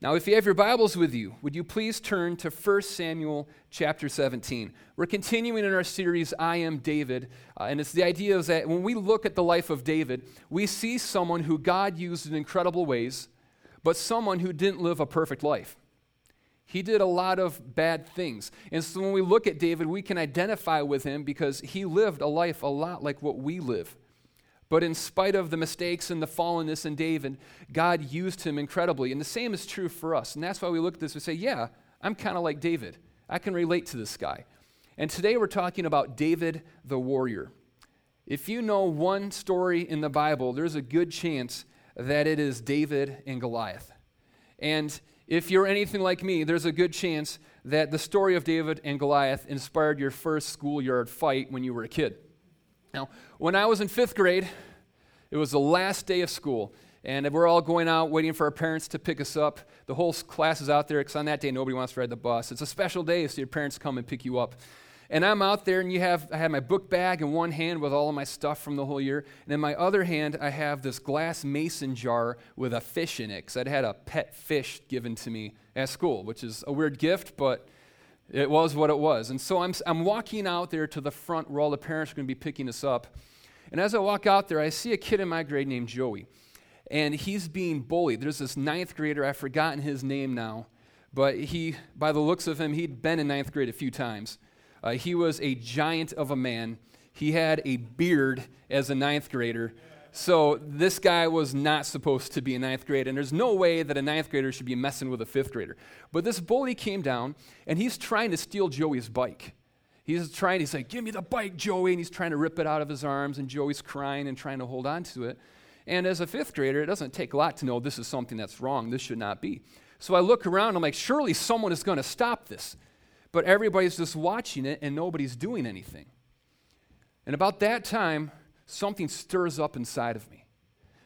Now, if you have your Bibles with you, would you please turn to 1 Samuel chapter 17? We're continuing in our series, I Am David. Uh, and it's the idea is that when we look at the life of David, we see someone who God used in incredible ways, but someone who didn't live a perfect life. He did a lot of bad things. And so when we look at David, we can identify with him because he lived a life a lot like what we live. But in spite of the mistakes and the fallenness in David, God used him incredibly. And the same is true for us. And that's why we look at this and say, yeah, I'm kind of like David. I can relate to this guy. And today we're talking about David the warrior. If you know one story in the Bible, there's a good chance that it is David and Goliath. And if you're anything like me, there's a good chance that the story of David and Goliath inspired your first schoolyard fight when you were a kid. Now, when I was in fifth grade, it was the last day of school, and we're all going out waiting for our parents to pick us up. The whole class is out there because on that day nobody wants to ride the bus. It's a special day, so your parents come and pick you up. And I'm out there, and you have I have my book bag in one hand with all of my stuff from the whole year, and in my other hand I have this glass mason jar with a fish in it because I'd had a pet fish given to me at school, which is a weird gift, but it was what it was. And so I'm, I'm walking out there to the front where all the parents are going to be picking us up. And as I walk out there, I see a kid in my grade named Joey. And he's being bullied. There's this ninth grader, I've forgotten his name now, but he, by the looks of him, he'd been in ninth grade a few times. Uh, he was a giant of a man. He had a beard as a ninth grader. So this guy was not supposed to be a ninth grader, and there's no way that a ninth grader should be messing with a fifth grader. But this bully came down, and he's trying to steal Joey's bike. He's trying, he's like, Give me the bike, Joey. And he's trying to rip it out of his arms, and Joey's crying and trying to hold on to it. And as a fifth grader, it doesn't take a lot to know this is something that's wrong. This should not be. So I look around, I'm like, Surely someone is going to stop this. But everybody's just watching it, and nobody's doing anything. And about that time, something stirs up inside of me.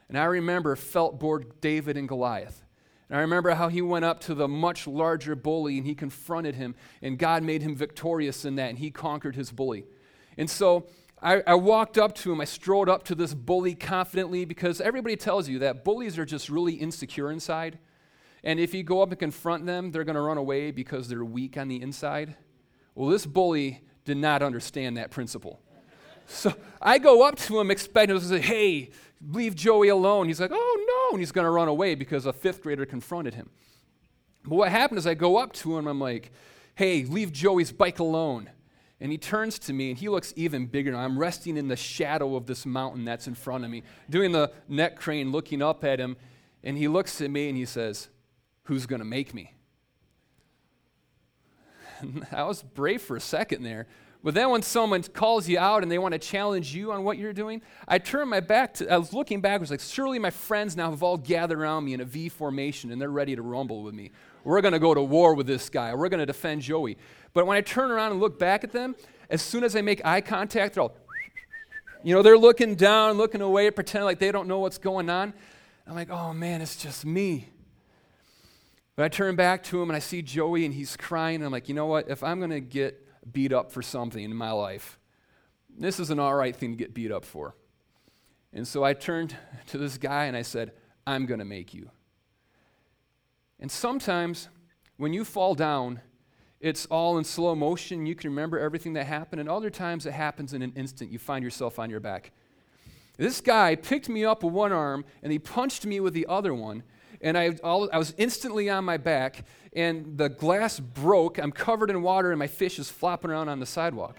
And I remember felt bored David and Goliath. And I remember how he went up to the much larger bully and he confronted him, and God made him victorious in that, and he conquered his bully. And so I, I, walked up to him. I strode up to this bully confidently because everybody tells you that bullies are just really insecure inside. And if you go up and confront them, they're going to run away because they're weak on the inside. Well, this bully did not understand that principle. So I go up to him expecting to say, hey, leave Joey alone. He's like, oh no. And he's going to run away because a fifth grader confronted him. But what happened is I go up to him. I'm like, hey, leave Joey's bike alone. And he turns to me and he looks even bigger. I'm resting in the shadow of this mountain that's in front of me, doing the neck crane, looking up at him. And he looks at me and he says, Who's going to make me? I was brave for a second there. But then when someone calls you out and they want to challenge you on what you're doing, I turn my back to, I was looking back, I was like, surely my friends now have all gathered around me in a V formation and they're ready to rumble with me. We're going to go to war with this guy. We're going to defend Joey. But when I turn around and look back at them, as soon as I make eye contact, they're all, you know, they're looking down, looking away, pretending like they don't know what's going on. I'm like, oh man, it's just me. But I turn back to him and I see Joey and he's crying. And I'm like, you know what? If I'm going to get beat up for something in my life. This is an all right thing to get beat up for. And so I turned to this guy and I said, I'm going to make you. And sometimes when you fall down, it's all in slow motion. You can remember everything that happened. And other times it happens in an instant. You find yourself on your back. This guy picked me up with one arm and he punched me with the other one and I, all, I was instantly on my back, and the glass broke. I'm covered in water, and my fish is flopping around on the sidewalk.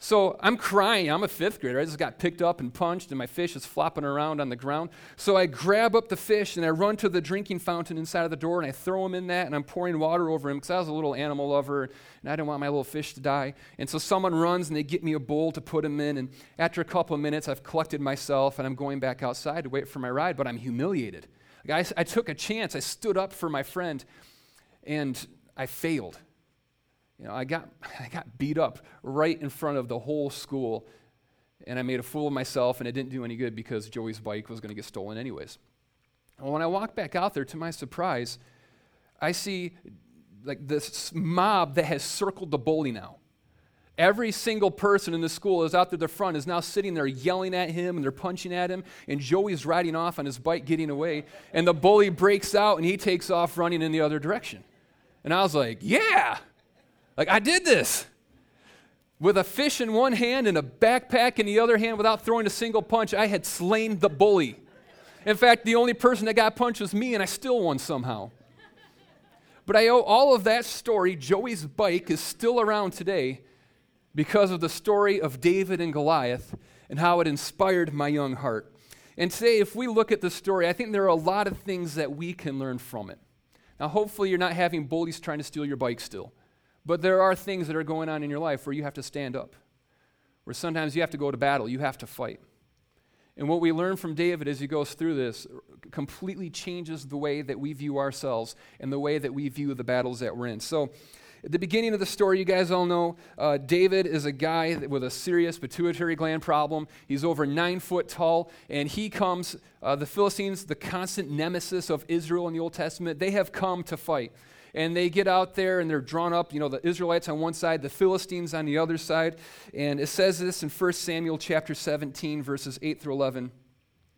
So I'm crying. I'm a fifth grader. I just got picked up and punched, and my fish is flopping around on the ground. So I grab up the fish and I run to the drinking fountain inside of the door and I throw him in that and I'm pouring water over him because I was a little animal lover and I didn't want my little fish to die. And so someone runs and they get me a bowl to put him in. And after a couple of minutes, I've collected myself and I'm going back outside to wait for my ride, but I'm humiliated. I, I took a chance. I stood up for my friend, and I failed. You know, I got, I got beat up right in front of the whole school, and I made a fool of myself, and it didn't do any good because Joey's bike was going to get stolen anyways. Well, when I walk back out there, to my surprise, I see like this mob that has circled the bully now. Every single person in the school is out there the front is now sitting there yelling at him and they're punching at him. And Joey's riding off on his bike, getting away. And the bully breaks out and he takes off running in the other direction. And I was like, yeah, like I did this. With a fish in one hand and a backpack in the other hand without throwing a single punch, I had slain the bully. In fact, the only person that got punched was me, and I still won somehow. But I owe all of that story, Joey's bike, is still around today because of the story of David and Goliath and how it inspired my young heart. And today, if we look at the story, I think there are a lot of things that we can learn from it. Now, hopefully, you're not having bullies trying to steal your bike still, but there are things that are going on in your life where you have to stand up, where sometimes you have to go to battle, you have to fight. And what we learn from David as he goes through this completely changes the way that we view ourselves and the way that we view the battles that we're in. So, at the beginning of the story, you guys all know uh, David is a guy with a serious pituitary gland problem. He's over nine foot tall, and he comes, uh, the Philistines, the constant nemesis of Israel in the Old Testament, they have come to fight and they get out there and they're drawn up, you know, the Israelites on one side, the Philistines on the other side. And it says this in 1 Samuel chapter 17, verses 8 through 11.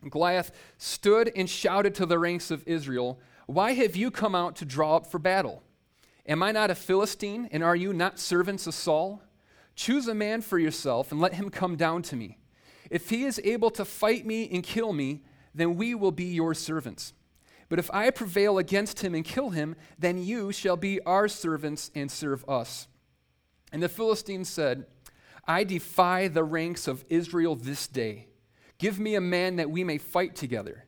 Goliath stood and shouted to the ranks of Israel, Why have you come out to draw up for battle? Am I not a Philistine, and are you not servants of Saul? Choose a man for yourself and let him come down to me. If he is able to fight me and kill me, then we will be your servants. But if I prevail against him and kill him, then you shall be our servants and serve us. And the Philistines said, I defy the ranks of Israel this day. Give me a man that we may fight together.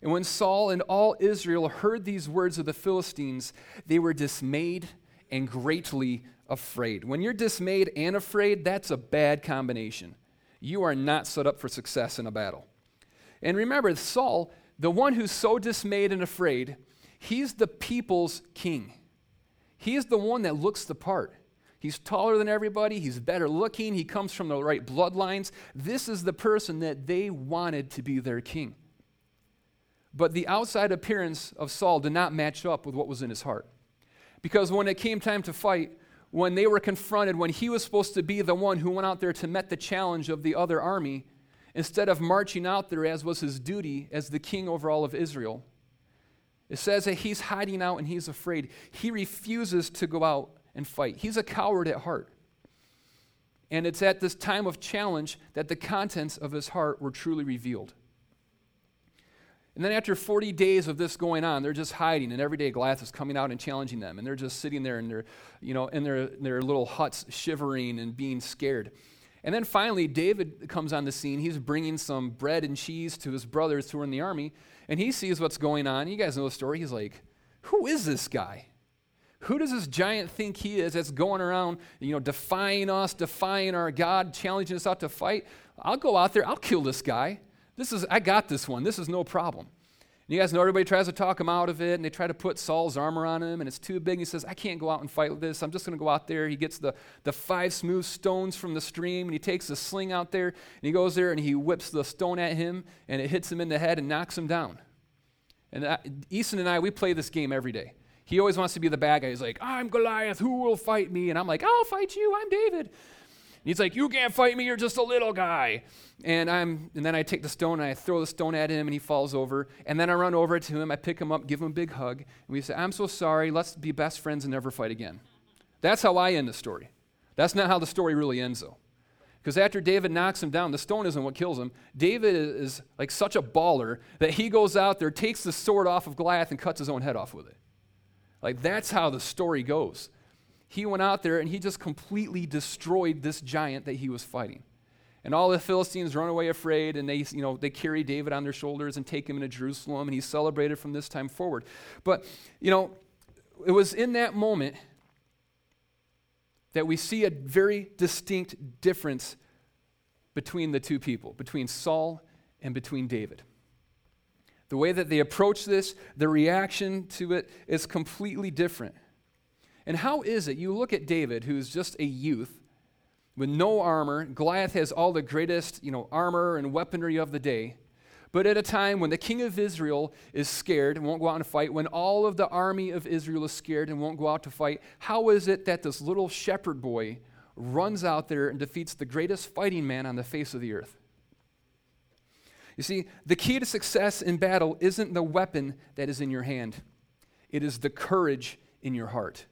And when Saul and all Israel heard these words of the Philistines, they were dismayed and greatly afraid. When you're dismayed and afraid, that's a bad combination. You are not set up for success in a battle. And remember, Saul the one who's so dismayed and afraid, he's the people's king. He's the one that looks the part. He's taller than everybody, he's better looking, he comes from the right bloodlines. This is the person that they wanted to be their king. But the outside appearance of Saul did not match up with what was in his heart. Because when it came time to fight, when they were confronted, when he was supposed to be the one who went out there to met the challenge of the other army, instead of marching out there as was his duty as the king over all of Israel. It says that he's hiding out and he's afraid. He refuses to go out and fight. He's a coward at heart. And it's at this time of challenge that the contents of his heart were truly revealed. And then after 40 days of this going on, they're just hiding, and every day Goliath is coming out and challenging them, and they're just sitting there in their, you know, in their, their little huts, shivering and being scared. And then finally, David comes on the scene. He's bringing some bread and cheese to his brothers who are in the army, and he sees what's going on. You guys know the story. He's like, Who is this guy? Who does this giant think he is that's going around, you know, defying us, defying our God, challenging us out to fight? I'll go out there, I'll kill this guy. This is, I got this one. This is no problem. You guys know everybody tries to talk him out of it, and they try to put Saul's armor on him, and it's too big. And He says, I can't go out and fight with this. I'm just going to go out there. He gets the, the five smooth stones from the stream, and he takes the sling out there, and he goes there and he whips the stone at him, and it hits him in the head and knocks him down. And I, Easton and I, we play this game every day. He always wants to be the bad guy. He's like, I'm Goliath. Who will fight me? And I'm like, I'll fight you. I'm David he's like, You can't fight me, you're just a little guy. And I'm and then I take the stone and I throw the stone at him and he falls over. And then I run over to him, I pick him up, give him a big hug, and we say, I'm so sorry, let's be best friends and never fight again. That's how I end the story. That's not how the story really ends though. Because after David knocks him down, the stone isn't what kills him. David is like such a baller that he goes out there, takes the sword off of Goliath, and cuts his own head off with it. Like that's how the story goes he went out there and he just completely destroyed this giant that he was fighting. And all the Philistines run away afraid, and they, you know, they carry David on their shoulders and take him into Jerusalem, and he's celebrated from this time forward. But, you know, it was in that moment that we see a very distinct difference between the two people, between Saul and between David. The way that they approach this, the reaction to it is completely different. And how is it? You look at David, who's just a youth with no armor. Goliath has all the greatest, you know, armor and weaponry of the day. But at a time when the king of Israel is scared and won't go out and fight, when all of the army of Israel is scared and won't go out to fight, how is it that this little shepherd boy runs out there and defeats the greatest fighting man on the face of the earth. You see, the key to success in battle isn't the weapon that is in your hand, it is the courage in your heart.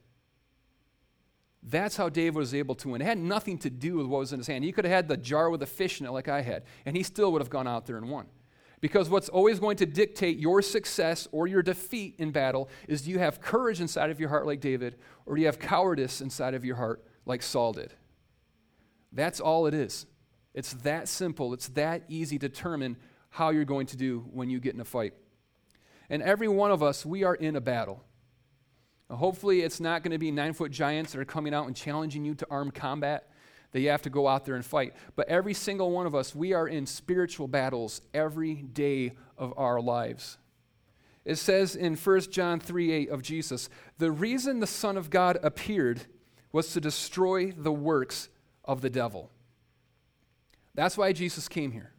That's how David was able to win. It had nothing to do with what was in his hand. He could have had the jar with a fish in it like I had, and he still would have gone out there and won. Because what's always going to dictate your success or your defeat in battle is do you have courage inside of your heart like David, or do you have cowardice inside of your heart like Saul did? That's all it is. It's that simple. It's that easy to determine how you're going to do when you get in a fight. And every one of us, we are in a battle. Hopefully, it's not going to be nine foot giants that are coming out and challenging you to armed combat that you have to go out there and fight. But every single one of us, we are in spiritual battles every day of our lives. It says in 1 John 3 8 of Jesus, the reason the Son of God appeared was to destroy the works of the devil. That's why Jesus came here.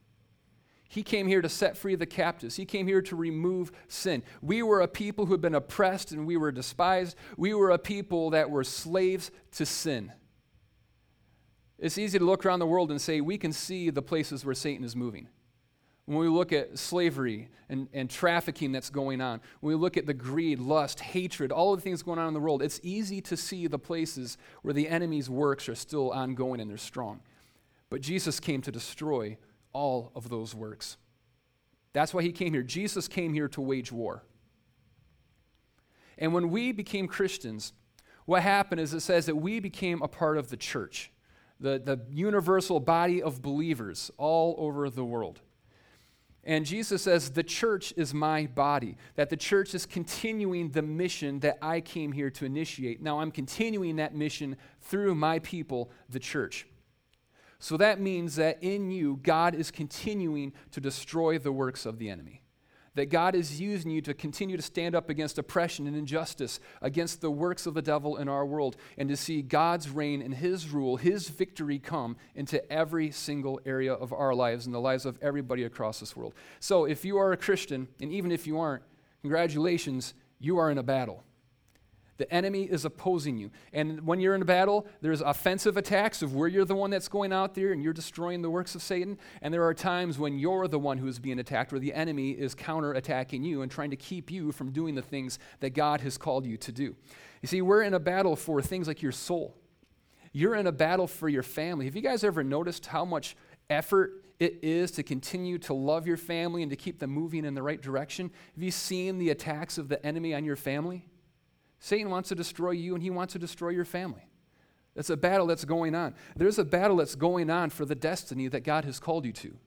He came here to set free the captives. He came here to remove sin. We were a people who had been oppressed and we were despised. We were a people that were slaves to sin. It's easy to look around the world and say we can see the places where Satan is moving. When we look at slavery and, and trafficking that's going on, when we look at the greed, lust, hatred, all of the things going on in the world, it's easy to see the places where the enemy's works are still ongoing and they're strong. But Jesus came to destroy all of those works. That's why he came here. Jesus came here to wage war. And when we became Christians, what happened is it says that we became a part of the church, the, the universal body of believers all over the world. And Jesus says, The church is my body, that the church is continuing the mission that I came here to initiate. Now I'm continuing that mission through my people, the church. So that means that in you, God is continuing to destroy the works of the enemy. That God is using you to continue to stand up against oppression and injustice, against the works of the devil in our world, and to see God's reign and His rule, His victory come into every single area of our lives and the lives of everybody across this world. So if you are a Christian, and even if you aren't, congratulations, you are in a battle. The enemy is opposing you. And when you're in a battle, there's offensive attacks of where you're the one that's going out there and you're destroying the works of Satan. And there are times when you're the one who is being attacked, where the enemy is counterattacking you and trying to keep you from doing the things that God has called you to do. You see, we're in a battle for things like your soul. You're in a battle for your family. Have you guys ever noticed how much effort it is to continue to love your family and to keep them moving in the right direction? Have you seen the attacks of the enemy on your family? Satan wants to destroy you and he wants to destroy your family. It's a battle that's going on. There's a battle that's going on for the destiny that God has called you to.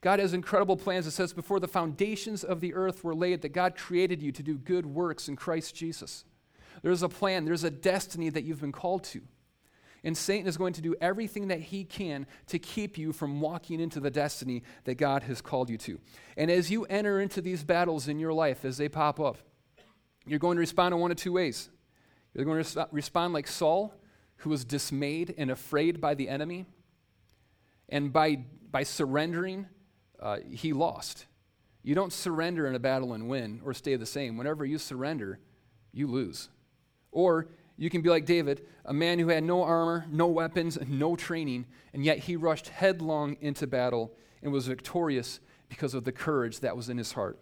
God has incredible plans. It says, before the foundations of the earth were laid, that God created you to do good works in Christ Jesus. There's a plan, there's a destiny that you've been called to. And Satan is going to do everything that he can to keep you from walking into the destiny that God has called you to. And as you enter into these battles in your life, as they pop up, you're going to respond in one of two ways. You're going to respond like Saul, who was dismayed and afraid by the enemy. And by, by surrendering, uh, he lost. You don't surrender in a battle and win or stay the same. Whenever you surrender, you lose. Or you can be like David, a man who had no armor, no weapons, no training, and yet he rushed headlong into battle and was victorious because of the courage that was in his heart.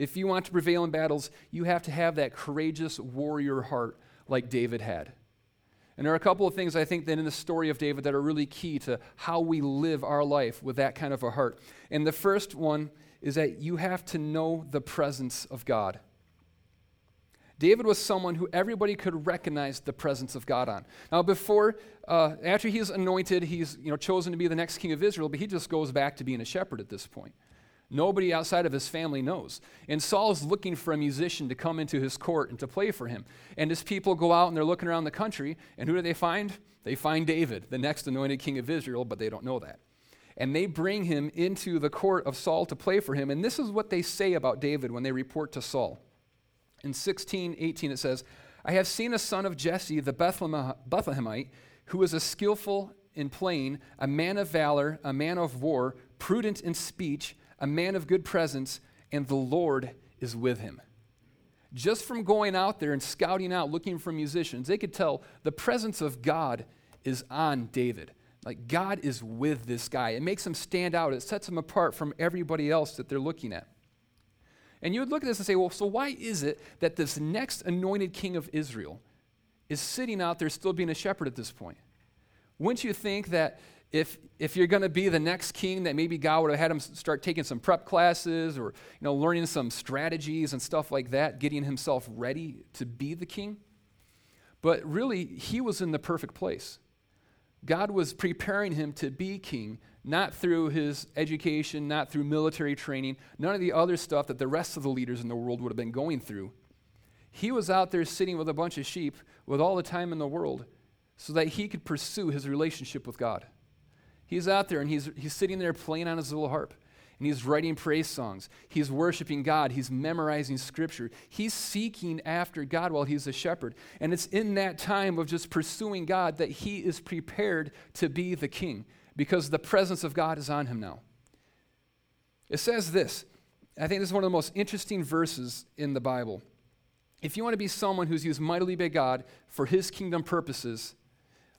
If you want to prevail in battles, you have to have that courageous warrior heart like David had. And there are a couple of things I think that in the story of David that are really key to how we live our life with that kind of a heart. And the first one is that you have to know the presence of God. David was someone who everybody could recognize the presence of God on. Now, before, uh, after he's anointed, he's you know, chosen to be the next king of Israel, but he just goes back to being a shepherd at this point. Nobody outside of his family knows. And Saul is looking for a musician to come into his court and to play for him. And his people go out and they're looking around the country, and who do they find? They find David, the next anointed king of Israel, but they don't know that. And they bring him into the court of Saul to play for him. And this is what they say about David when they report to Saul. In 16, 18, it says, I have seen a son of Jesse, the Bethlehemite, who is a skillful in playing, a man of valor, a man of war, prudent in speech a man of good presence, and the Lord is with him. Just from going out there and scouting out, looking for musicians, they could tell the presence of God is on David. Like God is with this guy. It makes him stand out. It sets him apart from everybody else that they're looking at. And you would look at this and say, well, so why is it that this next anointed king of Israel is sitting out there still being a shepherd at this point? Wouldn't you think that if, if you're going to be the next king, that maybe God would have had him start taking some prep classes or you know, learning some strategies and stuff like that, getting himself ready to be the king? But really, he was in the perfect place. God was preparing him to be king, not through his education, not through military training, none of the other stuff that the rest of the leaders in the world would have been going through. He was out there sitting with a bunch of sheep with all the time in the world so that he could pursue his relationship with God. He's out there and he's, he's sitting there playing on his little harp and he's writing praise songs. He's worshiping God. He's memorizing scripture. He's seeking after God while he's a shepherd. And it's in that time of just pursuing God that he is prepared to be the king because the presence of God is on him now. It says this I think this is one of the most interesting verses in the Bible. If you want to be someone who's used mightily by God for his kingdom purposes,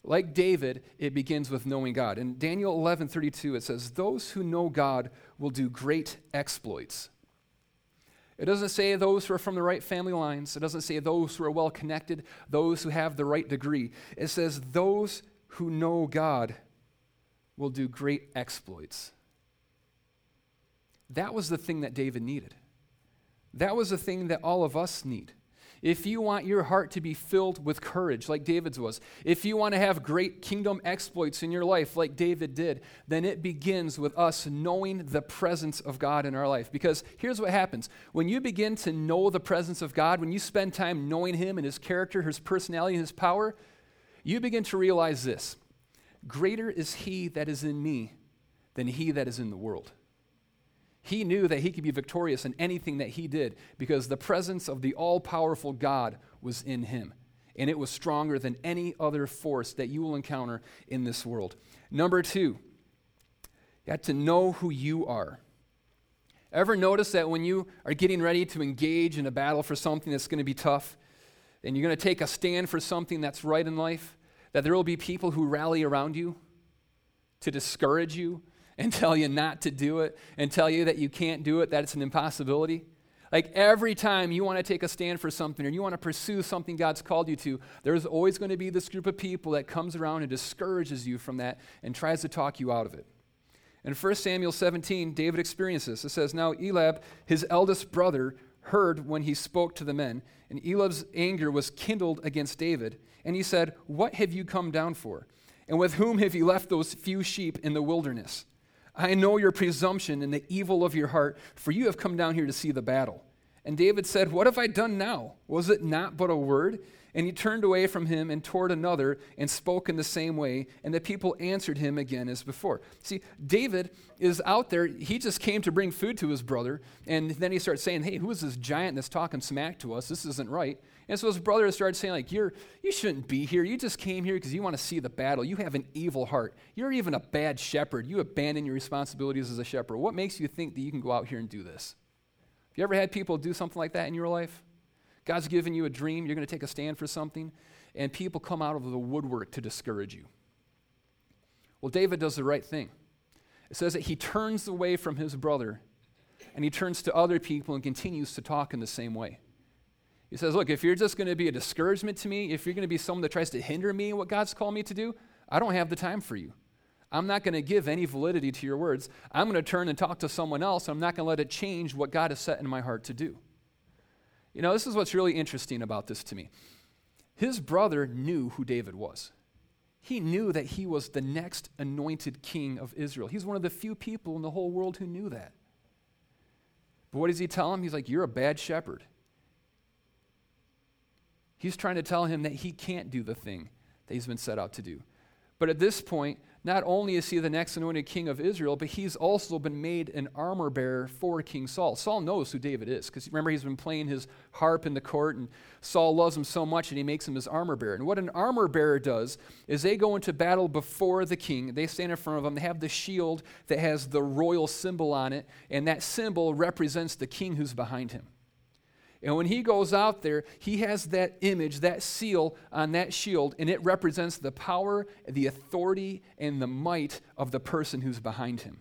like David, it begins with knowing God. In Daniel 11 32, it says, Those who know God will do great exploits. It doesn't say those who are from the right family lines. It doesn't say those who are well connected, those who have the right degree. It says those who know God will do great exploits. That was the thing that David needed. That was the thing that all of us need. If you want your heart to be filled with courage, like David's was, if you want to have great kingdom exploits in your life, like David did, then it begins with us knowing the presence of God in our life. Because here's what happens when you begin to know the presence of God, when you spend time knowing Him and His character, His personality, and His power, you begin to realize this Greater is He that is in me than He that is in the world. He knew that he could be victorious in anything that he did because the presence of the all powerful God was in him. And it was stronger than any other force that you will encounter in this world. Number two, you have to know who you are. Ever notice that when you are getting ready to engage in a battle for something that's going to be tough, and you're going to take a stand for something that's right in life, that there will be people who rally around you to discourage you, and tell you not to do it and tell you that you can't do it, that it's an impossibility. Like every time you want to take a stand for something or you want to pursue something God's called you to, there's always going to be this group of people that comes around and discourages you from that and tries to talk you out of it. In 1 Samuel 17, David experiences this. It says, Now Eliab, his eldest brother, heard when he spoke to the men, and Eliab's anger was kindled against David. And he said, What have you come down for? And with whom have you left those few sheep in the wilderness? I know your presumption and the evil of your heart, for you have come down here to see the battle. And David said, What have I done now? Was it not but a word? And he turned away from him and toward another and spoke in the same way. And the people answered him again as before. See, David is out there. He just came to bring food to his brother. And then he starts saying, Hey, who is this giant that's talking smack to us? This isn't right. And so his brother started saying, like, you're, you shouldn't be here. You just came here because you want to see the battle. You have an evil heart. You're even a bad shepherd. You abandon your responsibilities as a shepherd. What makes you think that you can go out here and do this? Have you ever had people do something like that in your life? God's given you a dream, you're going to take a stand for something, and people come out of the woodwork to discourage you. Well, David does the right thing. It says that he turns away from his brother and he turns to other people and continues to talk in the same way. He says, Look, if you're just going to be a discouragement to me, if you're going to be someone that tries to hinder me in what God's called me to do, I don't have the time for you. I'm not going to give any validity to your words. I'm going to turn and talk to someone else. I'm not going to let it change what God has set in my heart to do. You know, this is what's really interesting about this to me. His brother knew who David was. He knew that he was the next anointed king of Israel. He's one of the few people in the whole world who knew that. But what does he tell him? He's like, You're a bad shepherd. He's trying to tell him that he can't do the thing that he's been set out to do. But at this point, not only is he the next anointed king of Israel, but he's also been made an armor bearer for King Saul. Saul knows who David is because remember, he's been playing his harp in the court, and Saul loves him so much, and he makes him his armor bearer. And what an armor bearer does is they go into battle before the king. They stand in front of him. They have the shield that has the royal symbol on it, and that symbol represents the king who's behind him. And when he goes out there, he has that image, that seal on that shield, and it represents the power, the authority, and the might of the person who's behind him.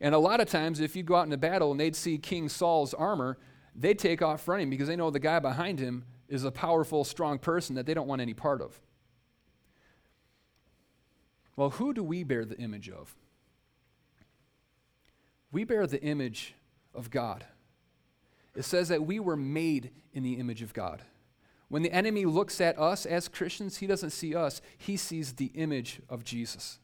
And a lot of times, if you go out into battle and they'd see King Saul's armor, they'd take off running because they know the guy behind him is a powerful, strong person that they don't want any part of. Well, who do we bear the image of? We bear the image of God. It says that we were made in the image of God. When the enemy looks at us as Christians, he doesn't see us, he sees the image of Jesus.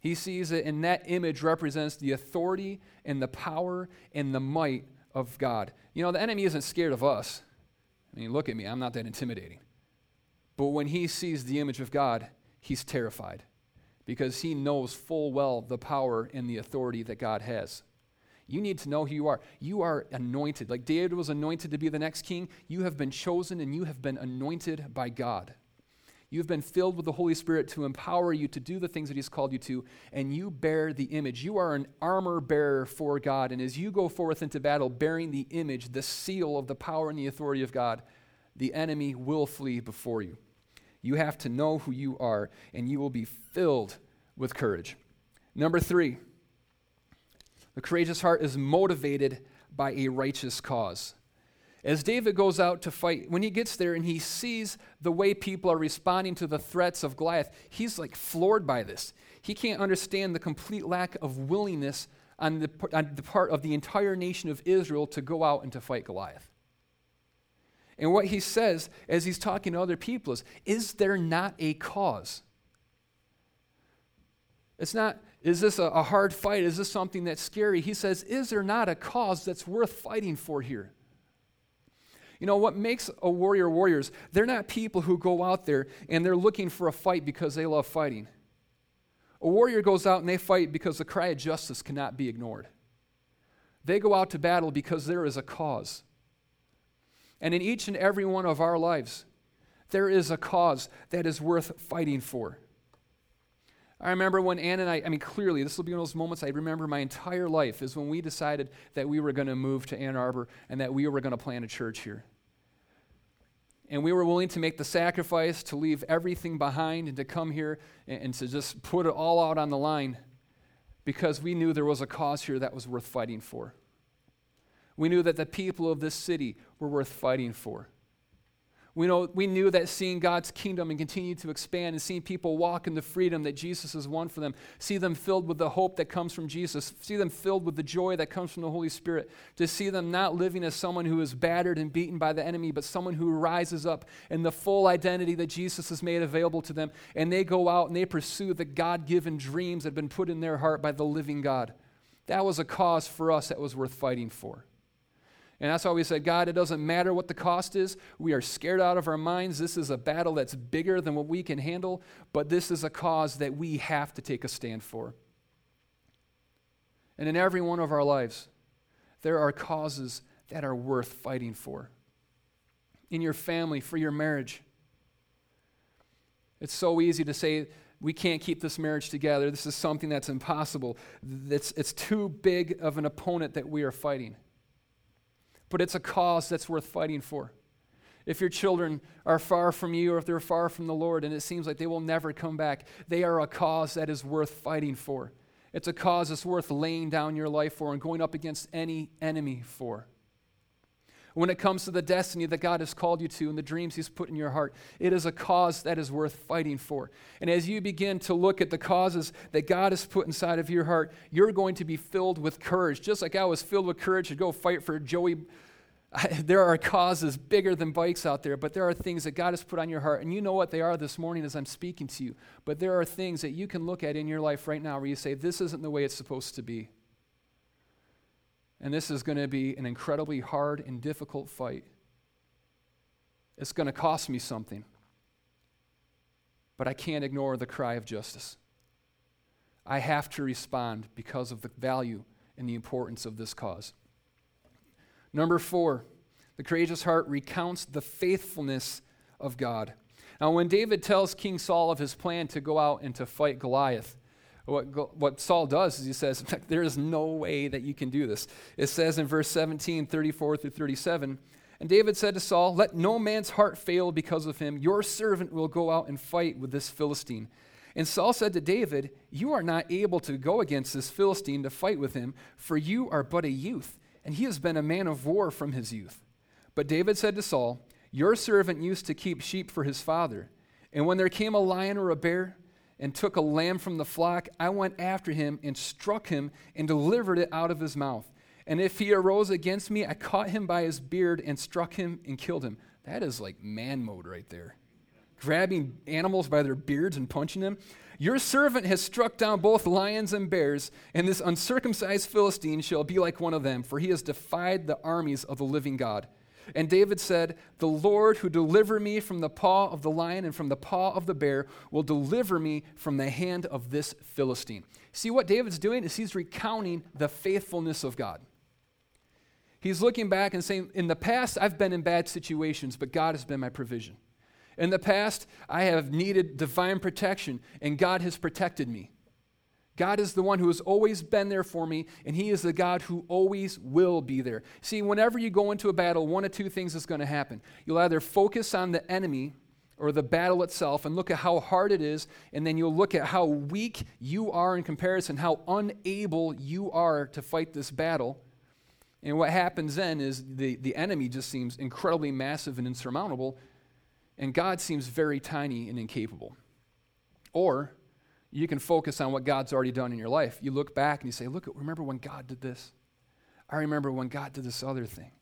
He sees it, and that image represents the authority and the power and the might of God. You know, the enemy isn't scared of us. I mean, look at me, I'm not that intimidating. But when he sees the image of God, he's terrified because he knows full well the power and the authority that God has. You need to know who you are. You are anointed. Like David was anointed to be the next king, you have been chosen and you have been anointed by God. You've been filled with the Holy Spirit to empower you to do the things that He's called you to, and you bear the image. You are an armor bearer for God. And as you go forth into battle bearing the image, the seal of the power and the authority of God, the enemy will flee before you. You have to know who you are, and you will be filled with courage. Number three, the courageous heart is motivated by a righteous cause. As David goes out to fight, when he gets there and he sees the way people are responding to the threats of Goliath, he's like floored by this. He can't understand the complete lack of willingness on the, on the part of the entire nation of Israel to go out and to fight Goliath. And what he says as he's talking to other people is, Is there not a cause? It's not, is this a, hard fight? Is this something that's scary? He says, Is there not a cause that's worth fighting for here? You know, what makes a warrior warriors, they're not people who go out there and they're looking for a fight because they love fighting. A warrior goes out and they fight because the cry of justice cannot be ignored. They go out to battle because there is a cause. And in each and every one of our lives, there is a cause that is worth fighting for. I remember when Ann and I, I mean, clearly, this will be one of those moments I remember my entire life is when we decided that we were going to move to Ann Arbor and that we were going to plant a church here. And we were willing to make the sacrifice to leave everything behind and to come here and, and to just put it all out on the line because we knew there was a cause here that was worth fighting for. We knew that the people of this city were worth fighting for. We, know, we knew that seeing God's kingdom and continue to expand and seeing people walk in the freedom that Jesus has won for them, see them filled with the hope that comes from Jesus, see them filled with the joy that comes from the Holy Spirit, to see them not living as someone who is battered and beaten by the enemy, but someone who rises up in the full identity that Jesus has made available to them, and they go out and they pursue the God given dreams that have been put in their heart by the living God. That was a cause for us that was worth fighting for. And that's why we said, God, it doesn't matter what the cost is. We are scared out of our minds. This is a battle that's bigger than what we can handle, but this is a cause that we have to take a stand for. And in every one of our lives, there are causes that are worth fighting for. In your family, for your marriage. It's so easy to say, we can't keep this marriage together. This is something that's impossible. It's, it's too big of an opponent that we are fighting but it's a cause that's worth fighting for. If your children are far from you or if they're far from the Lord and it seems like they will never come back, they are a cause that is worth fighting for. It's a cause that's worth laying down your life for and going up against any enemy for. When it comes to the destiny that God has called you to and the dreams He's put in your heart, it is a cause that is worth fighting for. And as you begin to look at the causes that God has put inside of your heart, you're going to be filled with courage. Just like I was filled with courage to go fight for Joey. I, there are causes bigger than bikes out there, but there are things that God has put on your heart. And you know what they are this morning as I'm speaking to you. But there are things that you can look at in your life right now where you say, This isn't the way it's supposed to be. And this is going to be an incredibly hard and difficult fight. It's going to cost me something. But I can't ignore the cry of justice. I have to respond because of the value and the importance of this cause. Number four, the courageous heart recounts the faithfulness of God. Now, when David tells King Saul of his plan to go out and to fight Goliath, what, what Saul does is he says, There is no way that you can do this. It says in verse 17, 34 through 37, and David said to Saul, Let no man's heart fail because of him. Your servant will go out and fight with this Philistine. And Saul said to David, You are not able to go against this Philistine to fight with him, for you are but a youth, and he has been a man of war from his youth. But David said to Saul, Your servant used to keep sheep for his father. And when there came a lion or a bear and took a lamb from the flock, I went after him and struck him and delivered it out of his mouth. And if he arose against me, I caught him by his beard and struck him and killed him. That is like man mode right there grabbing animals by their beards and punching them. Your servant has struck down both lions and bears, and this uncircumcised Philistine shall be like one of them, for he has defied the armies of the living God. And David said, The Lord who delivered me from the paw of the lion and from the paw of the bear will deliver me from the hand of this Philistine. See, what David's doing is he's recounting the faithfulness of God. He's looking back and saying, In the past, I've been in bad situations, but God has been my provision. In the past, I have needed divine protection, and God has protected me. God is the one who has always been there for me, and He is the God who always will be there. See, whenever you go into a battle, one of two things is going to happen. You'll either focus on the enemy or the battle itself and look at how hard it is, and then you'll look at how weak you are in comparison, how unable you are to fight this battle. And what happens then is the, the enemy just seems incredibly massive and insurmountable, and God seems very tiny and incapable. Or you can focus on what God's already done in your life. You look back and you say, Look, remember when God did this? I remember when God did this other thing.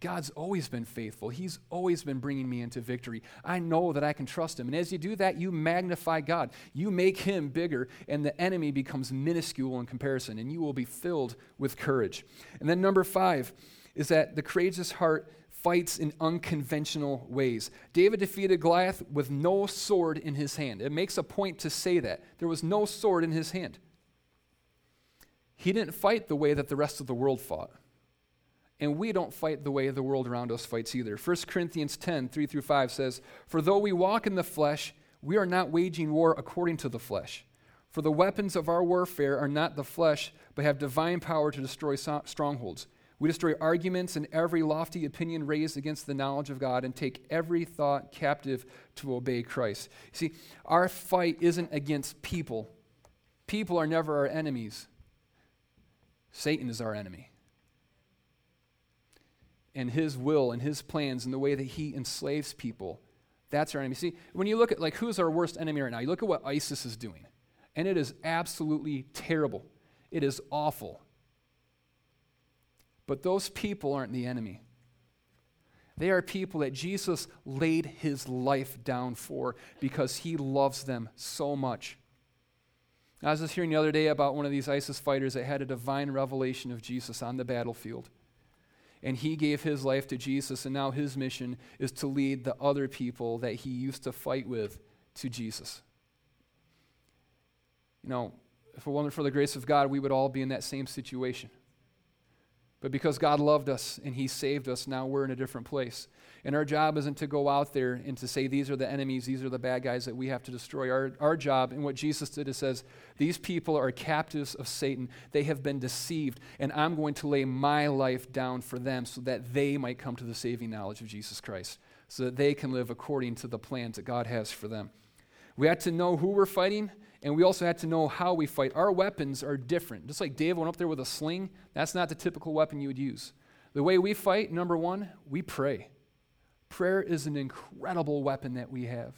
God's always been faithful. He's always been bringing me into victory. I know that I can trust Him. And as you do that, you magnify God. You make Him bigger, and the enemy becomes minuscule in comparison, and you will be filled with courage. And then, number five is that the courageous heart fights in unconventional ways. David defeated Goliath with no sword in his hand. It makes a point to say that. There was no sword in his hand. He didn't fight the way that the rest of the world fought. And we don't fight the way the world around us fights either. 1 Corinthians 10, 3 through 5 says, For though we walk in the flesh, we are not waging war according to the flesh. For the weapons of our warfare are not the flesh, but have divine power to destroy strongholds. We destroy arguments and every lofty opinion raised against the knowledge of God and take every thought captive to obey Christ. See, our fight isn't against people. People are never our enemies. Satan is our enemy. And his will and his plans and the way that he enslaves people, that's our enemy. See, when you look at like who's our worst enemy right now, you look at what ISIS is doing. And it is absolutely terrible. It is awful. But those people aren't the enemy. They are people that Jesus laid his life down for because he loves them so much. I was just hearing the other day about one of these ISIS fighters that had a divine revelation of Jesus on the battlefield. And he gave his life to Jesus, and now his mission is to lead the other people that he used to fight with to Jesus. You know, if it wasn't for the grace of God, we would all be in that same situation. But because God loved us and He saved us, now we're in a different place. And our job isn't to go out there and to say, these are the enemies, these are the bad guys that we have to destroy. Our, our job, and what Jesus did, is says, these people are captives of Satan. They have been deceived, and I'm going to lay my life down for them so that they might come to the saving knowledge of Jesus Christ, so that they can live according to the plans that God has for them. We have to know who we're fighting and we also had to know how we fight. Our weapons are different. Just like David went up there with a sling, that's not the typical weapon you would use. The way we fight, number one, we pray. Prayer is an incredible weapon that we have.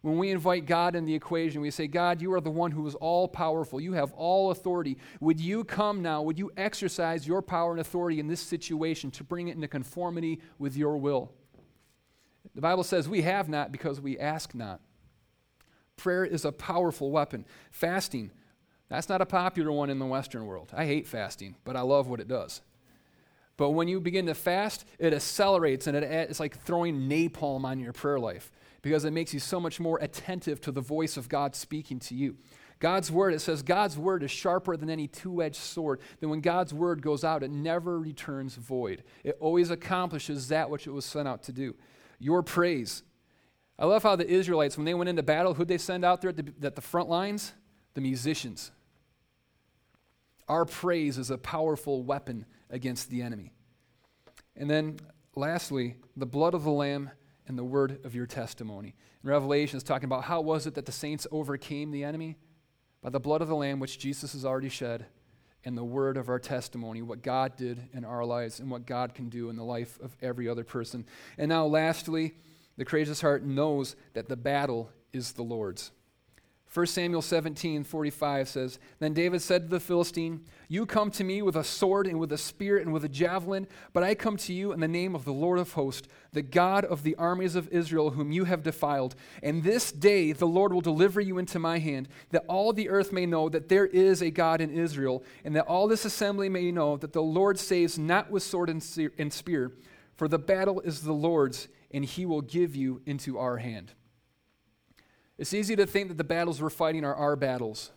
When we invite God in the equation, we say, God, you are the one who is all powerful. You have all authority. Would you come now? Would you exercise your power and authority in this situation to bring it into conformity with your will? The Bible says we have not because we ask not. Prayer is a powerful weapon. Fasting, that's not a popular one in the Western world. I hate fasting, but I love what it does. But when you begin to fast, it accelerates and it, it's like throwing napalm on your prayer life because it makes you so much more attentive to the voice of God speaking to you. God's word, it says God's word is sharper than any two edged sword. Then when God's word goes out, it never returns void. It always accomplishes that which it was sent out to do. Your praise, I love how the Israelites, when they went into battle, who'd they send out there at the, at the front lines? the musicians. Our praise is a powerful weapon against the enemy. And then, lastly, the blood of the Lamb and the word of your testimony. In Revelation, it's talking about how was it that the saints overcame the enemy? By the blood of the Lamb, which Jesus has already shed, and the word of our testimony, what God did in our lives and what God can do in the life of every other person. And now, lastly, the courageous heart knows that the battle is the Lord's. 1 Samuel 17, 45 says, Then David said to the Philistine, You come to me with a sword and with a spear and with a javelin, but I come to you in the name of the Lord of hosts, the God of the armies of Israel, whom you have defiled. And this day the Lord will deliver you into my hand, that all the earth may know that there is a God in Israel, and that all this assembly may know that the Lord saves not with sword and spear, for the battle is the Lord's, and he will give you into our hand. It's easy to think that the battles we're fighting are our battles,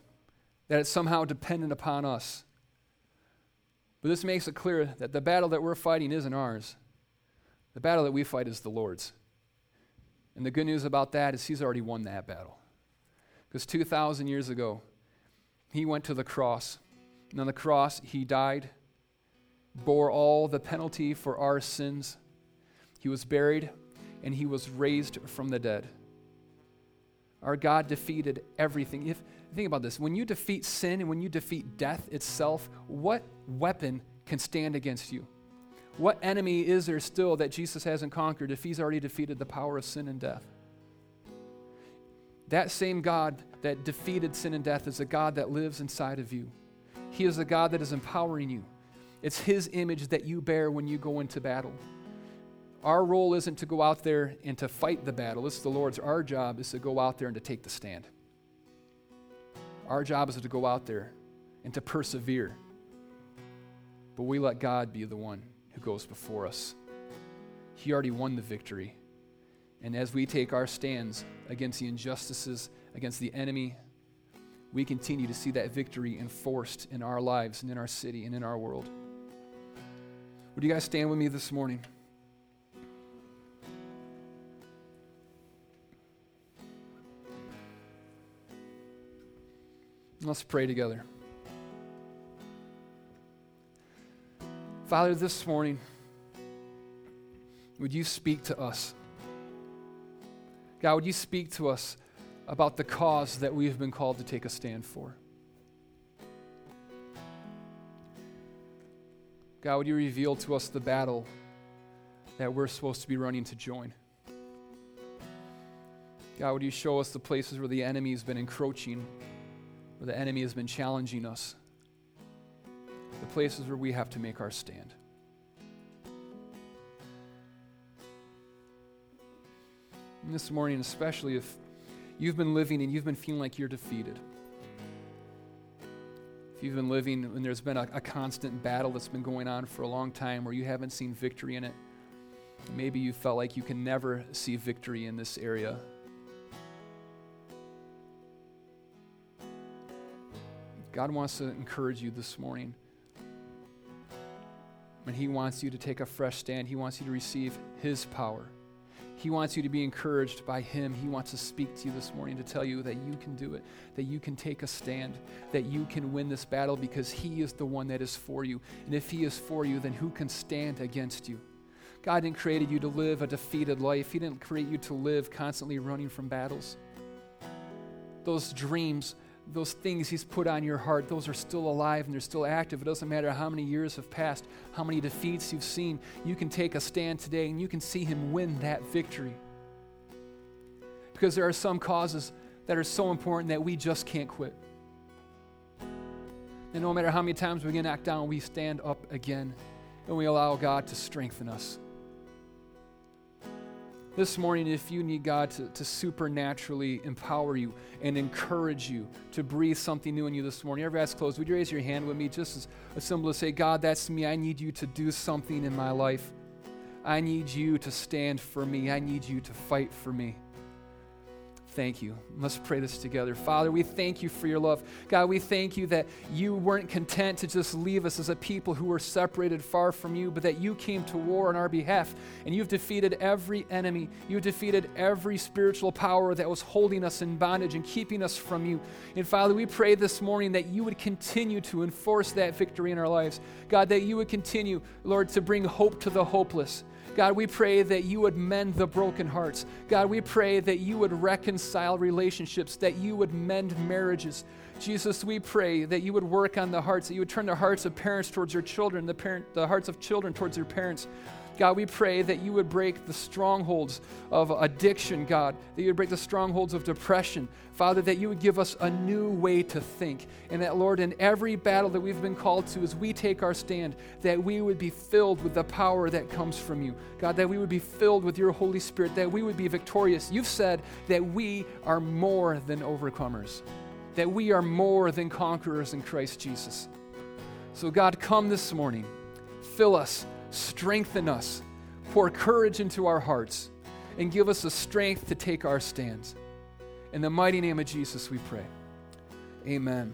that it's somehow dependent upon us. But this makes it clear that the battle that we're fighting isn't ours. The battle that we fight is the Lord's. And the good news about that is He's already won that battle. Because 2,000 years ago, He went to the cross. And on the cross, He died, bore all the penalty for our sins. He was buried, and He was raised from the dead. Our God defeated everything. If think about this, when you defeat sin and when you defeat death itself, what weapon can stand against you? What enemy is there still that Jesus hasn't conquered if he's already defeated the power of sin and death? That same God that defeated sin and death is a God that lives inside of you. He is a God that is empowering you. It's his image that you bear when you go into battle. Our role isn't to go out there and to fight the battle. It's the Lord's. Our job is to go out there and to take the stand. Our job is to go out there and to persevere. But we let God be the one who goes before us. He already won the victory. And as we take our stands against the injustices, against the enemy, we continue to see that victory enforced in our lives and in our city and in our world. Would you guys stand with me this morning? Let's pray together. Father, this morning, would you speak to us? God, would you speak to us about the cause that we have been called to take a stand for? God, would you reveal to us the battle that we're supposed to be running to join? God, would you show us the places where the enemy has been encroaching where the enemy has been challenging us, the places where we have to make our stand. And this morning, especially if you've been living and you've been feeling like you're defeated, if you've been living and there's been a, a constant battle that's been going on for a long time where you haven't seen victory in it, maybe you felt like you can never see victory in this area God wants to encourage you this morning. And He wants you to take a fresh stand. He wants you to receive His power. He wants you to be encouraged by Him. He wants to speak to you this morning to tell you that you can do it, that you can take a stand, that you can win this battle because He is the one that is for you. And if He is for you, then who can stand against you? God didn't create you to live a defeated life, He didn't create you to live constantly running from battles. Those dreams, those things He's put on your heart, those are still alive and they're still active. It doesn't matter how many years have passed, how many defeats you've seen. You can take a stand today and you can see Him win that victory. Because there are some causes that are so important that we just can't quit. And no matter how many times we get knocked down, we stand up again and we allow God to strengthen us. This morning, if you need God to, to supernaturally empower you and encourage you to breathe something new in you this morning, every eyes closed, would you raise your hand with me just as a symbol to say, God, that's me. I need you to do something in my life. I need you to stand for me. I need you to fight for me. Thank you. Let's pray this together. Father, we thank you for your love. God, we thank you that you weren't content to just leave us as a people who were separated far from you, but that you came to war on our behalf and you've defeated every enemy. You've defeated every spiritual power that was holding us in bondage and keeping us from you. And Father, we pray this morning that you would continue to enforce that victory in our lives. God, that you would continue, Lord, to bring hope to the hopeless. God, we pray that you would mend the broken hearts. God, we pray that you would reconcile relationships, that you would mend marriages. Jesus, we pray that you would work on the hearts, that you would turn the hearts of parents towards their children, the, parent, the hearts of children towards their parents. God, we pray that you would break the strongholds of addiction, God, that you would break the strongholds of depression. Father, that you would give us a new way to think. And that, Lord, in every battle that we've been called to, as we take our stand, that we would be filled with the power that comes from you. God, that we would be filled with your Holy Spirit, that we would be victorious. You've said that we are more than overcomers, that we are more than conquerors in Christ Jesus. So, God, come this morning, fill us strengthen us, pour courage into our hearts, and give us the strength to take our stands. In the mighty name of Jesus, we pray. Amen.